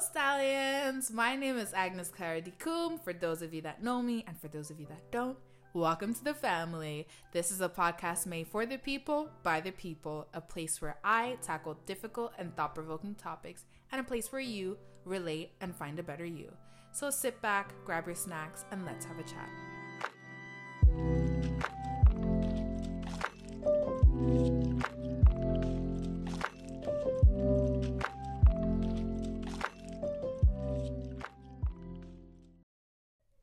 Stallions! My name is Agnes Clara Dikoum. For those of you that know me, and for those of you that don't, welcome to the family. This is a podcast made for the people, by the people, a place where I tackle difficult and thought provoking topics, and a place where you relate and find a better you. So sit back, grab your snacks, and let's have a chat.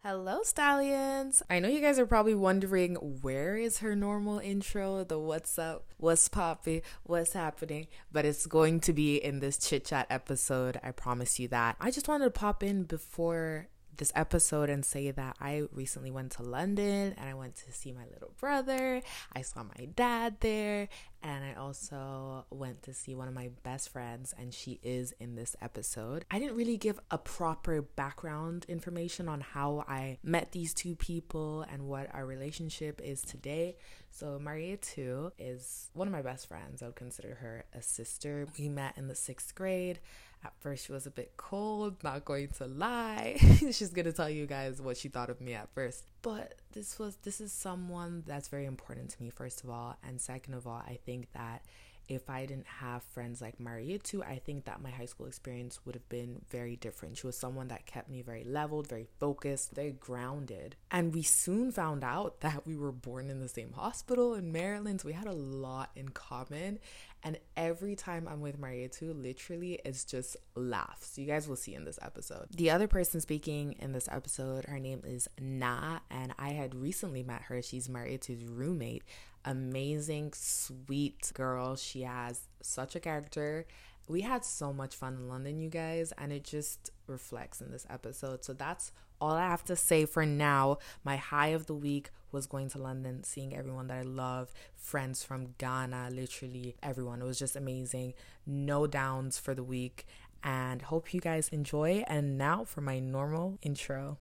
Hello, stallions. I know you guys are probably wondering where is her normal intro, the what's up, what's poppy, what's happening, but it's going to be in this chit chat episode. I promise you that. I just wanted to pop in before this episode and say that I recently went to London and I went to see my little brother. I saw my dad there and I also went to see one of my best friends and she is in this episode. I didn't really give a proper background information on how I met these two people and what our relationship is today. So Mariatu is one of my best friends. I would consider her a sister. We met in the 6th grade. At first, she was a bit cold, not going to lie. She's gonna tell you guys what she thought of me at first. But this was this is someone that's very important to me, first of all. And second of all, I think that if I didn't have friends like Mariatu, I think that my high school experience would have been very different. She was someone that kept me very leveled, very focused, very grounded. And we soon found out that we were born in the same hospital in Maryland. So we had a lot in common. And every time I'm with Mariatu, literally, it's just laughs. You guys will see in this episode. The other person speaking in this episode, her name is Na, and I had recently met her. She's Mariatu's roommate amazing, sweet girl. She has such a character. We had so much fun in London, you guys, and it just reflects in this episode. So that's all I have to say for now. My high of the week was going to London, seeing everyone that I love, friends from Ghana, literally everyone. It was just amazing. No downs for the week, and hope you guys enjoy. And now for my normal intro.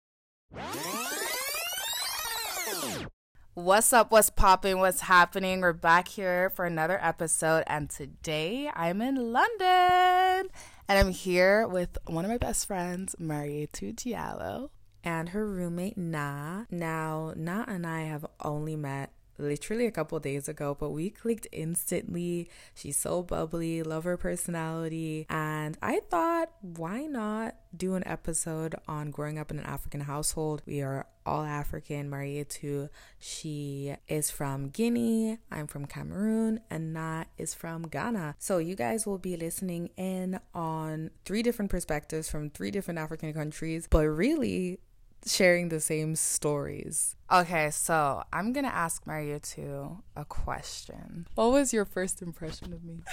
What's up? What's popping? What's happening? We're back here for another episode, and today I'm in London, and I'm here with one of my best friends, Mariatu Diallo, and her roommate Na. Now, Na and I have only met literally a couple days ago, but we clicked instantly. She's so bubbly, love her personality. And I thought, why not do an episode on growing up in an African household? We are all African. Mariatu. She is from Guinea. I'm from Cameroon, and Na is from Ghana. So you guys will be listening in on three different perspectives from three different African countries, but really sharing the same stories. Okay, so I'm gonna ask Mariatu a question. What was your first impression of me?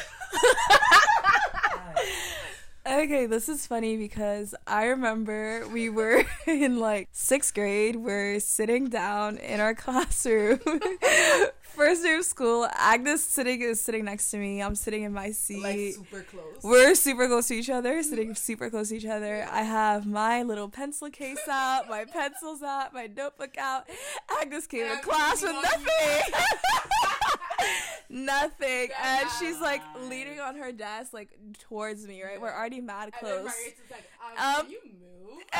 Okay, this is funny because I remember we were in like sixth grade. We're sitting down in our classroom, first day of school. Agnes sitting is sitting next to me. I'm sitting in my seat. Like super close. We're super close to each other, sitting super close to each other. I have my little pencil case out, my pencils out, my notebook out. Agnes came to class with nothing. Nothing. And she's like leaning on her desk, like towards me, right? We're already mad close. like, um, Um, can you move?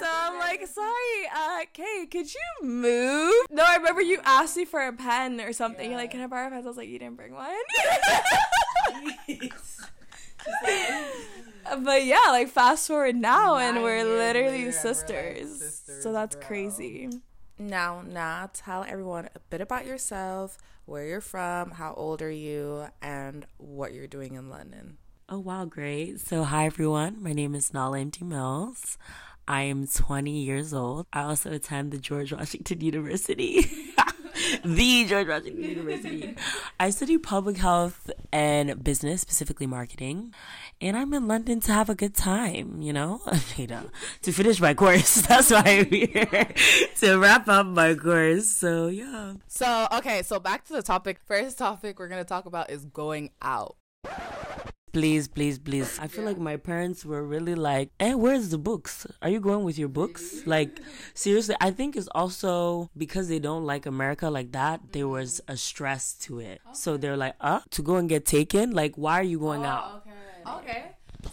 So I'm like, sorry, uh, Kay, could you move? No, I remember you asked me for a pen or something. You're like, can I borrow a pen? I was like, you didn't bring one. but yeah, like fast forward now, and Nine literally and we're, like, sisters. sisters, So that's bro. crazy. Now, now, tell everyone a bit about yourself, where you're from, how old are you, and what you're doing in London. Oh wow, great. So hi everyone. My name is Nala Empty Mills. I am 20 years old. I also attend the George Washington University. The George Washington University. I study public health and business, specifically marketing. And I'm in London to have a good time, you know? to finish my course. That's why I'm here. to wrap up my course. So yeah. So, okay, so back to the topic. First topic we're going to talk about is going out. Please, please, please. I feel like my parents were really like, "Eh, where's the books? Are you going with your books?" Like, seriously, I think it's also because they don't like America like that. There was a stress to it, so they're like, "Uh, to go and get taken? Like, why are you going out?" Okay. Okay.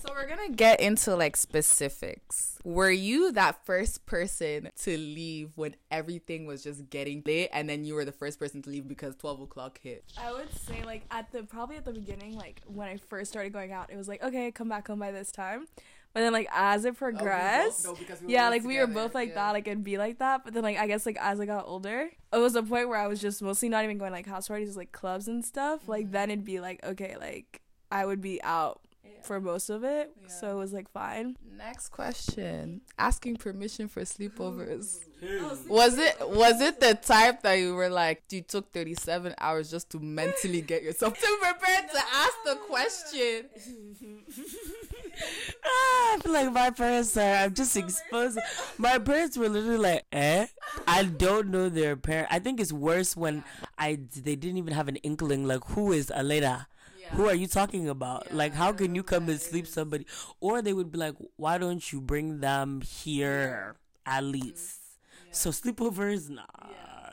So we're gonna get into like specifics. Were you that first person to leave when everything was just getting late, and then you were the first person to leave because twelve o'clock hit? I would say like at the probably at the beginning, like when I first started going out, it was like okay, come back home by this time. But then like as it progressed, no, we yeah, both like we were both like yeah. that, like it'd be like that. But then like I guess like as I got older, it was a point where I was just mostly not even going like house parties, like clubs and stuff. Like Mm-hmm. then it'd be like okay, like I would be out for most of it, so it was like fine. Next question: Asking permission for sleepovers. Oh, Was it was it the type that you were like you took thirty seven hours just to mentally get yourself to prepare to ask the question? Ah, I feel like my parents are. I'm just exposing. My parents were literally like, "Eh." I don't know their parent. I think it's worse when I they didn't even have an inkling. Like, who is Aleda? Who are you talking about? like, how can you come and sleep somebody? Or they would be like, "Why don't you bring them here at mm-hmm. least?" So sleepovers, nah,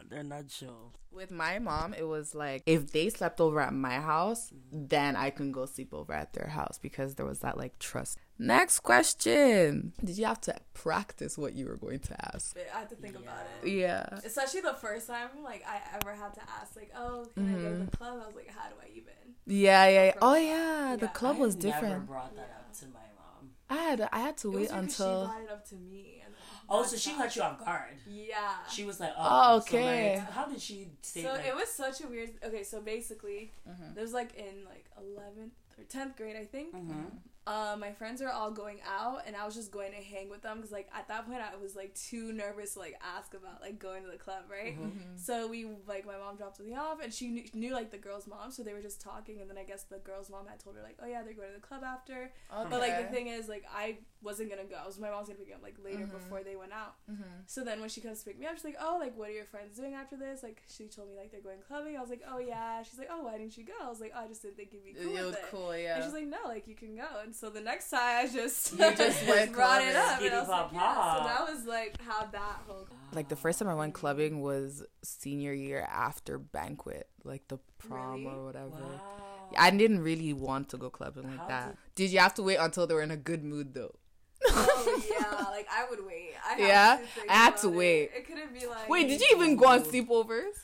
they're not chill. With my mom, it was like if they slept over at my house, mm-hmm. then I can go sleep over at their house because there was that like trust. Next question: Did you have to practice what you were going to ask? I had to think about it. Yeah. Especially the first time, like I ever had to ask, like, "Oh, can I go to the mm-hmm. club?" I was like, "How do I even?" Yeah, yeah. yeah. Oh yeah, the Yeah, club was different. I Never different. brought that up to my mom. I had I had to It was wait because until. she brought it up to me. And Oh, so she caught you off guard. yeah. She was like, Oh, "Oh, okay. So like, how did she say So like, it was such a weird. Okay, so basically, Mm-hmm. there was like in like eleventh or tenth grade, I think. Mhm. Um, my friends are all going out, and I was just going to hang with them because like at that point I was like too nervous to like ask about like going to the club, right? Mm-hmm. So we like my mom dropped me off, and she knew, knew like the girl's mom, so they were just talking, and then I guess the girl's mom had told her like, oh yeah, they're going to the club after. Okay. But like the thing is, like I wasn't gonna go. I was my mom's gonna pick me up like later Mm-hmm. before they went out. So then when she comes to pick me up, she's like, "Oh, like what are your friends doing after this?" Like she told me like they're going clubbing. I was like, "Oh yeah." She's like, "Oh, why didn't you go?" I was like, oh, "I just didn't think you'd be cool it was with it." cool, And yeah. she's like, "No, like you can go." And so the next time I just You just went brought it clubbing. up, and I was like, "Yeah." So that was like how that whole Like the first time I went clubbing was senior year after banquet, like the prom Really? or whatever. Wow. I didn't really want to go clubbing like How that. Did you have to wait until they were in a good mood though? Oh yeah, like I would wait. I had Yeah? to think I had to about it. wait. It, couldn't be like Wait, did you even go on sleepovers?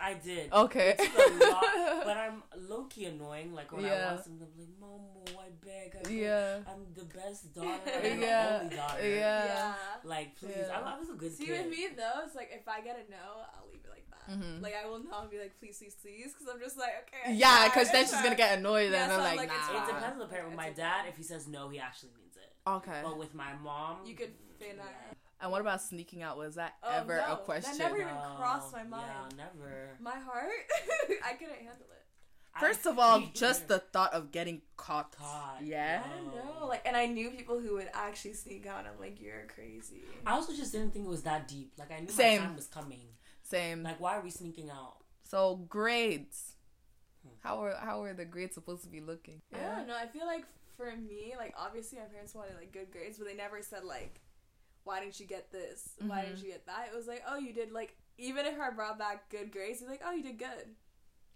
I did. Okay. A lot, but I'm low key annoying. Like when I Yeah. want something, I'm like, Momo, I beg. I beg. Yeah. I'm the best daughter. I'm Yeah. the only daughter. Yeah. Yeah. Like, please. Yeah. I, I was a good See, kid. with me though, it's like if I get a no, I'll leave it like that. Mhm. Like I will not be like, please, please, please, because I'm just like, okay. I Yeah, because then she's gonna get annoyed Yeah, and so I'm I'm like, like, it's it depends on the parent. With my dad, if he says no, he actually means it. Okay. But with my mom, You could fin out. And what about sneaking out? Was that Oh, ever no, a question? That never even crossed my mind. Yeah, mind. never. My heart, I couldn't handle it. First of all, just the thought of getting caught. Caught, Yeah. I don't know, like, and I knew people who would actually sneak out. I'm like, you're crazy. I also just didn't think it was that deep. Like I knew Same. my time was coming. Same. Like why are we sneaking out? So grades. Hmm. How are how were the grades supposed to be looking? I don't know. I feel like for me, like obviously my parents wanted like good grades, but they never said like, why didn't you get this? Why didn't mm-hmm. you get that? It was like, oh, you did like even if I brought back good grades, it's like, oh, you did good,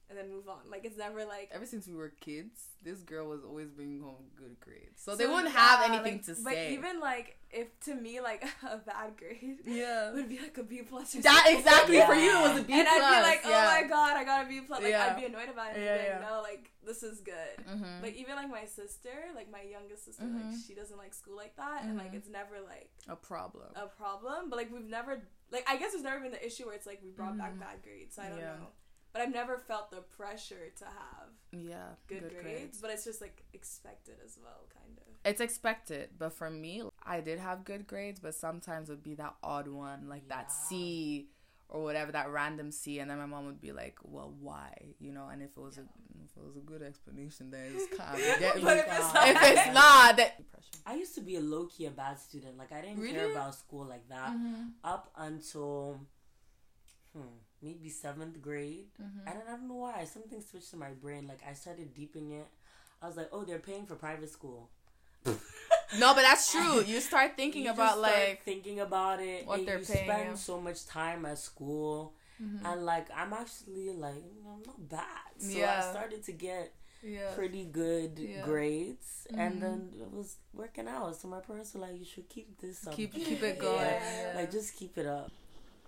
and then move on. Like it's never like. Ever since we were kids, this girl was always bringing home good grades, so, they wouldn't yeah, have anything like- to say. But even like if to me like a bad grade yeah, would be like a B plus or that something. exactly for you it was a B and plus. I'd be like, oh yeah. my god, I got a B plus. Like Yeah. I'd be annoyed about it. And Yeah, like, yeah. no, like this is good. Mhm. Like even like my sister, like my youngest sister, Mhm. like she doesn't like school like that, and like Mhm. it's never like a problem. a problem. But like we've never like I guess there's never been the issue where it's like we brought back Mhm. bad grades. So I don't Yeah. know. But I've never felt the pressure to have yeah, good, grades, But it's just like expected as well, kind of. It's expected, but for me, I did have good grades, but sometimes it would be that odd one, like that C or whatever, that random C, and then my mom would be like, "Well, why?" You know, and if it was a if it was a good explanation, then it's kind of get me. But if it's not- if it's not, that I used to be a low key a bad student. Like I didn't care about school like that Mm-hmm. up until hmm, maybe seventh grade. Mm-hmm. And I don't know why something switched in my brain. Like I started deeping it. I was like, oh, they're paying for private school. no, but that's true. You start thinking You about start like thinking about it. what and they're you paying spend so much time at school, Mhm. and like I'm actually like I'm not bad. So Yeah. I started to get Yeah. pretty good Yeah. grades, and Mhm. then it was working out. So my parents were like, "You should keep this up. Keep keep it going. Yeah. Like just keep it up."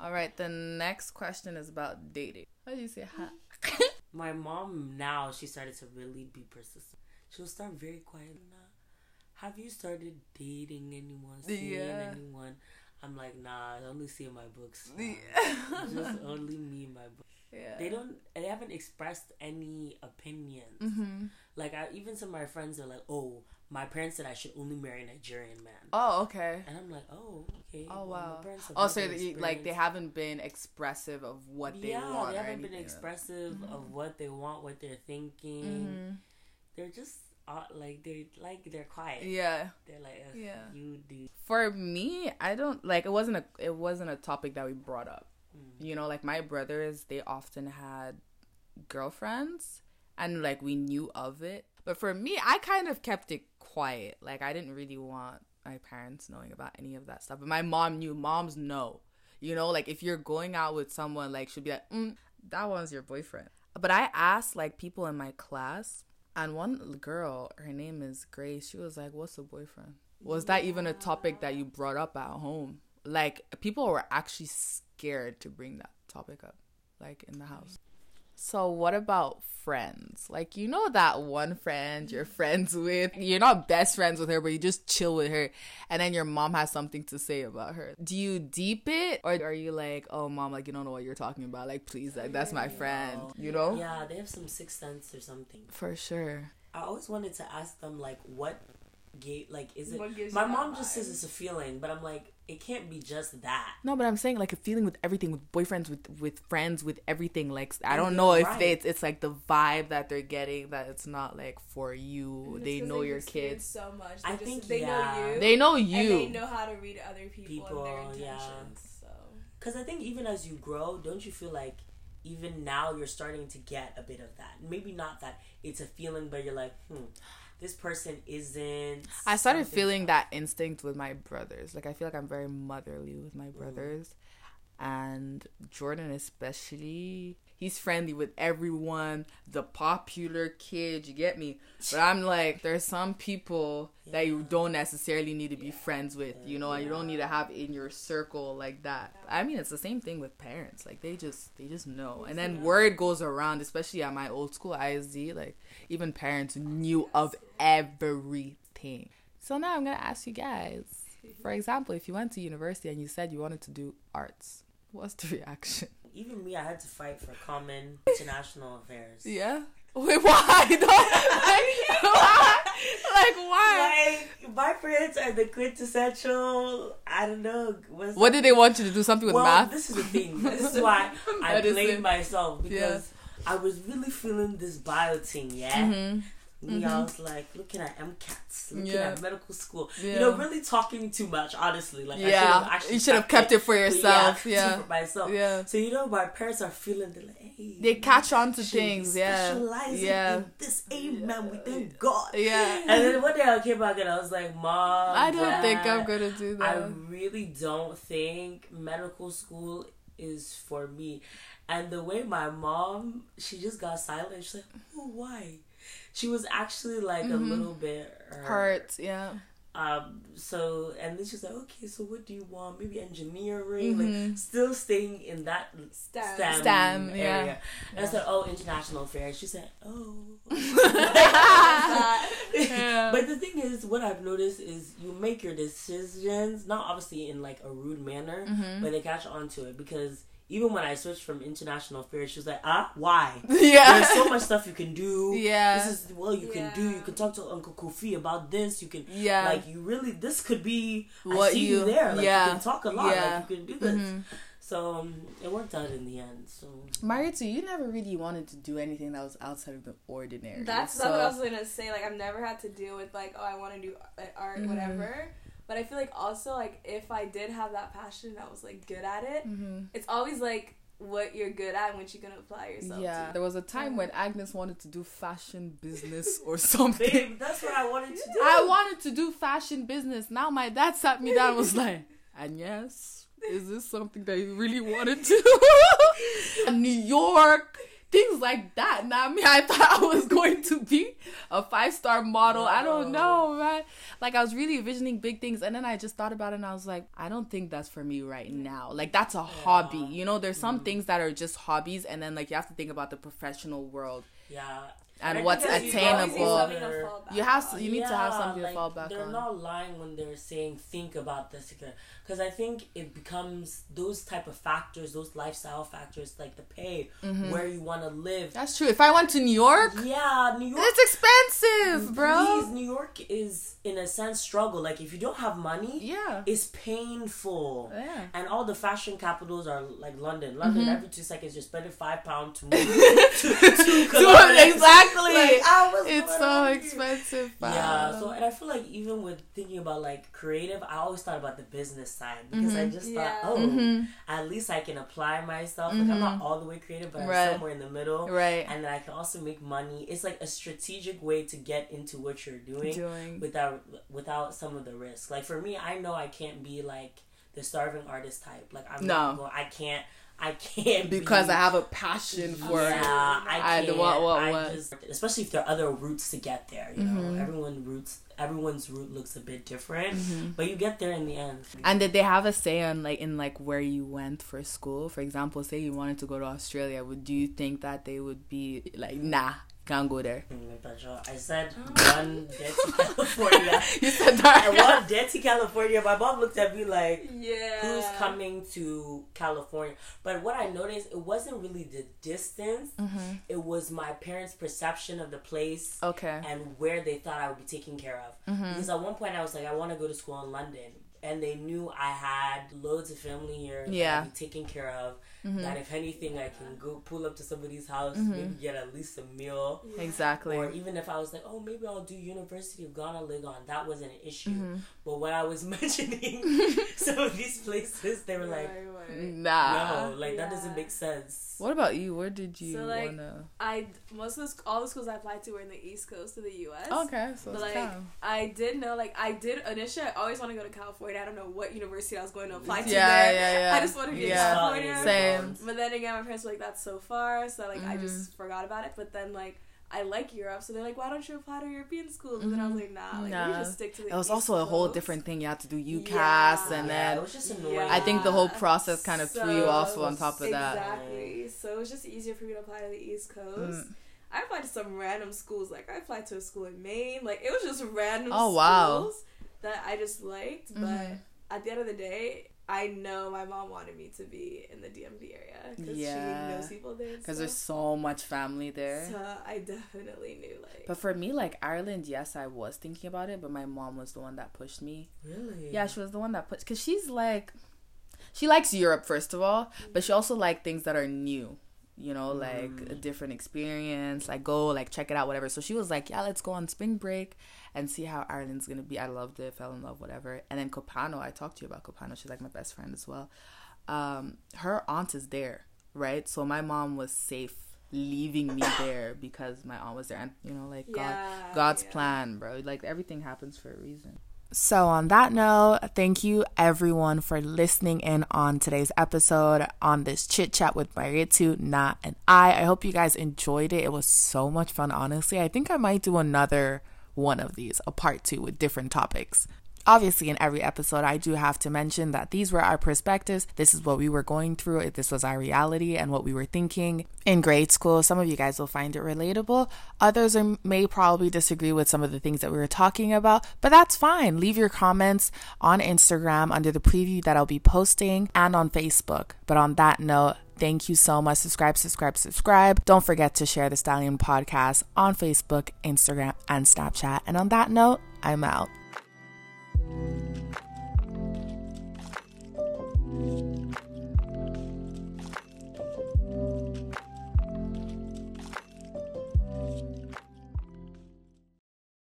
All right, the next question is about dating. How do you say ha? My mom now she started to really be persistent. She'll start very quietly. Nah, have you started dating anyone? Seeing Yeah. anyone? I'm like, nah, I only see in my books. Yeah. Just only me in my book. Yeah. They don't. They haven't expressed any opinions. Mm-hmm. Like I, even some of my friends are like, "Oh, my parents said I should only marry a Nigerian man," Oh, okay. and I'm like, "Oh, okay." Oh well, my wow. parents have Oh, so they, like they haven't been expressive of what they yeah, want. Yeah, they haven't been expressive of what they want, what they're thinking. Mhm. They're just uh, like they're like they're quiet. Yeah. They're like, "Ugh, Yeah. you do." For me, I don't like it wasn't a it wasn't a topic that we brought up. Mm. You know, like my brothers, they often had girlfriends and like we knew of it. But for me, I kind of kept it quiet. Like I didn't really want my parents knowing about any of that stuff. But my mom knew. Moms know. You know, like if you're going out with someone, like she'd be like, mm, "That one's your boyfriend." But I asked like people in my class, and one girl, her name is Grace. She was like, "What's a boyfriend?" Was that even a topic that you brought up at home? Like people were actually scared to bring that topic up, like in the house. So what about friends? Like you know that one friend you're friends with, you're not best friends with her, but you just chill with her, and then your mom has something to say about her. Do you deep it, or are you like, oh mom, like you don't know what you're talking about? Like please, like that's my friend, you know? Yeah, they have some sixth sense or something. For sure. I always wanted to ask them like, what gate like is it? My you that mom just says it's a feeling, but I'm like, it can't be just that. No, but I'm saying like a feeling with everything, with boyfriends, with with friends, with everything. Like I don't know if right. it's it's like the vibe that they're getting that it's not like for you. They know they've your experienced kids. So much. I They just, think, they yeah. know you. They know And they know how to read other people, and their People, yeah. intentions. So Because I think even as you grow, don't you feel like even now you're starting to get a bit of that? Maybe not that it's a feeling, but you're like, hmm, this person isn't. I started feeling that instinct with my brothers. Like I feel like I'm very motherly with Mm. my brothers, and Jordan especially. He's friendly with everyone, the popular kid. You get me? But I'm like, there's some people that you don't necessarily need to be friends with, you know, and you don't need to have in your circle like that. I mean, it's the same thing with parents. Like they just, they just know, and then word goes around, especially at my old school ISD. Like even parents knew of everything. So now I'm gonna ask you guys. For example, if you went to university and you said you wanted to do arts, what's the reaction? Even me, I had to fight for common international affairs. Yeah. Wait, why? like, why? Like, why? Like my parents are the quintessential. I don't know. Was What did they want you to do? Something with well, math? this is the thing. This is why I blame myself because Yeah. I was really feeling this bio thing. Yeah. Mhm. I mm-hmm. was like looking at MCATs, looking Yeah. at medical school. Yeah. You know, really talking too much. Honestly, like Yeah. actually You should have kept kept it for yourself. Yeah. for myself. Yeah. So you know, my parents are feeling they're like, hey, They catch on to things. Yeah. specializing Yeah. in this. Amen. We thank God. Yeah. And then one day I came back and I was like, Mom, I don't think I'm gonna do that. I really don't think medical school is for me. And the way my mom, she just got silent. She's like, oh, why? She was actually like a little bit hurt. Hurt. Yeah. Um. So and then she's like, okay, so what do you want? Maybe engineering, Mhm. like still staying in that STEM. STEM, STEM, area. yeah. And I said, oh, international affairs. She said, oh. Yeah. But the thing is, what I've noticed is you make your decisions, not obviously in like a rude manner, Mm-hmm. but they catch on to it because even when I switched from international affairs, she was like, ah, why? yeah. There's so much stuff you can do. Yeah. This is well you can do. You can talk to Uncle Kofi about this. You can Yeah. like you really this could be I see you, you- there. Like yeah. you can talk a lot. Yeah. Like you can do this. Mhm. So um, it worked out in the end. So Mariatu, you never really wanted to do anything that was outside of the ordinary. That's, so, that's what I was gonna say. Like I've never had to deal with like, oh, I want to do uh, art, Mhm. whatever. But I feel like also like if I did have that passion, and I was like good at it. Mhm. It's always like what you're good at and what you can apply yourself Yeah, to. there was a time when Agnes wanted to do fashion business or something. babe, that's what I wanted to do. I wanted to do fashion business. Now my dad sat me down and was like, and yes, is this something that you really wanted to? New York, things like that. Now, I mean, I thought I was going to be a five star model. I don't know, man. Like, I was really envisioning big things. And then I just thought about it and I was like, I don't think that's for me right now. Like, that's a hobby. You know, there's some mm. things that are just hobbies. And then, like, you have to think about the professional world Yeah. And what's think that's- You always need attainable. something to fall back You have on. you need to have Yeah, something like, to fall back on. they're not lying when they're saying think about this because I think it becomes those type of factors, those lifestyle factors, like the pay, Mm-hmm. where you want to live. That's true. If I went to New York, Yeah, New York. it's expensive, bro. Please, New York is in a sense struggle. Like if you don't have money, Yeah. it's painful. Yeah. Mm-hmm. And all the fashion capitals are like London. London every two seconds you're spending five pounds to move to, to Cologne. exactly. Like, I was it's so on here. expensive. Yeah, so and I feel like even with thinking about like creative, I always thought about the business side because mm-hmm. I just Yeah. thought, oh, mm-hmm. at least I can apply myself. Like I'm not mm-hmm. all the way creative, but Right. I'm somewhere in the middle, Right. And then I can also make money. It's like a strategic way to get into what you're doing, Doing. without without some of the risk. Like for me, I know I can't be like the starving artist type. Like I'm No. not going, I can't. I can't because be, I have a passion for yeah, it. I I- can't. what- what- I just, especially if there are other routes to get there. You Mm-hmm. know, everyone routes, everyone's route looks a bit different, Mm-hmm. but you get there in the end. And did they have a say on like in like where you went for school? For example, say you wanted to go to Australia, would do you think that they would be like, nah, can't go there? Mm, but, I said one day to California. You said I that. one day to California. My mom looked at me like, Yeah. "Who's coming to California?" But what I noticed, it wasn't really the distance. Mm-hmm. It was my parents' perception of the place. Okay. and where they thought I would be taken care of. Mm-hmm. Because at one point I was like, I want to go to school in London. And they knew I had loads of family here Yeah. Be taken care of. That if anything, I can go pull up to somebody's house, maybe get at least a meal. Exactly. Or even if I was like, oh, maybe I'll do University of Ghana Legon, that wasn't an issue. Mm-hmm. But when I was mentioning some of these places, they were like, Right, right. Nah. no, like that doesn't make sense. What about you? Where did you So, like, wanna? I most of the, all the schools I applied to were in the East Coast of the U.S. Okay, so But it's like calm. I did know, like I did initially. I always want to go to California. I don't know what university I was going to apply to Yeah, there. yeah, yeah. I just wanted to be Yeah. in California. Same. But then again, my parents were like, "That's so far," so like I Mm-hmm. just forgot about it. But then like I like Europe, so they're like, "Why don't you apply to European schools?" And then I was like, "Nah, like Mm-hmm. Nah. we just stick to the." It was East also a whole different thing. You had to do UCAS Yeah. and yeah, it then was just annoying. Yeah. I think the whole process kind of threw you So- off on top of that. Exactly. So it was just easier for me to apply to the East Coast. Mm. I applied to some random schools. Like I applied to a school in Maine. Like it was just random Oh, wow. schools that I just liked. But Mhm. at the end of the day, I know my mom wanted me to be in the DMV area because Yeah. she knows people there. Because there's so much family there. So I definitely knew like. But for me, like Ireland, yes, I was thinking about it, but my mom was the one that pushed me. Really? Yeah, she was the one that pushed because she's like, she likes Europe first of all, but she also like things that are new. You know, like a different experience. Like go, like check it out, whatever. So she was like, yeah, let's go on spring break and see how Ireland's gonna be. I loved it, fell in love, whatever. And then Copano, I talked to you about Copano. She's like my best friend as well. Um, her aunt is there, right? So my mom was safe leaving me there because my aunt was there, and you know, like God, God's yeah. plan, bro. Like everything happens for a reason. So, on that note, thank you everyone for listening in on today's episode on this chit chat with Mariatu, Na, and I. I hope you guys enjoyed it. It was so much fun, honestly. I think I might do another one of these, a part two with different topics. Obviously, in every episode, I do have to mention that these were our perspectives. This is what we were going through. This was our reality and what we were thinking in grade school. Some of you guys will find it relatable. Others are, may probably disagree with some of the things that we were talking about, but that's fine. Leave your comments on Instagram under the preview that I'll be posting and on Facebook. But on that note, Thank you so much. Subscribe, subscribe, subscribe. Don't forget to share the Stallion podcast on Facebook, Instagram, and Snapchat. And on that note, I'm out. Música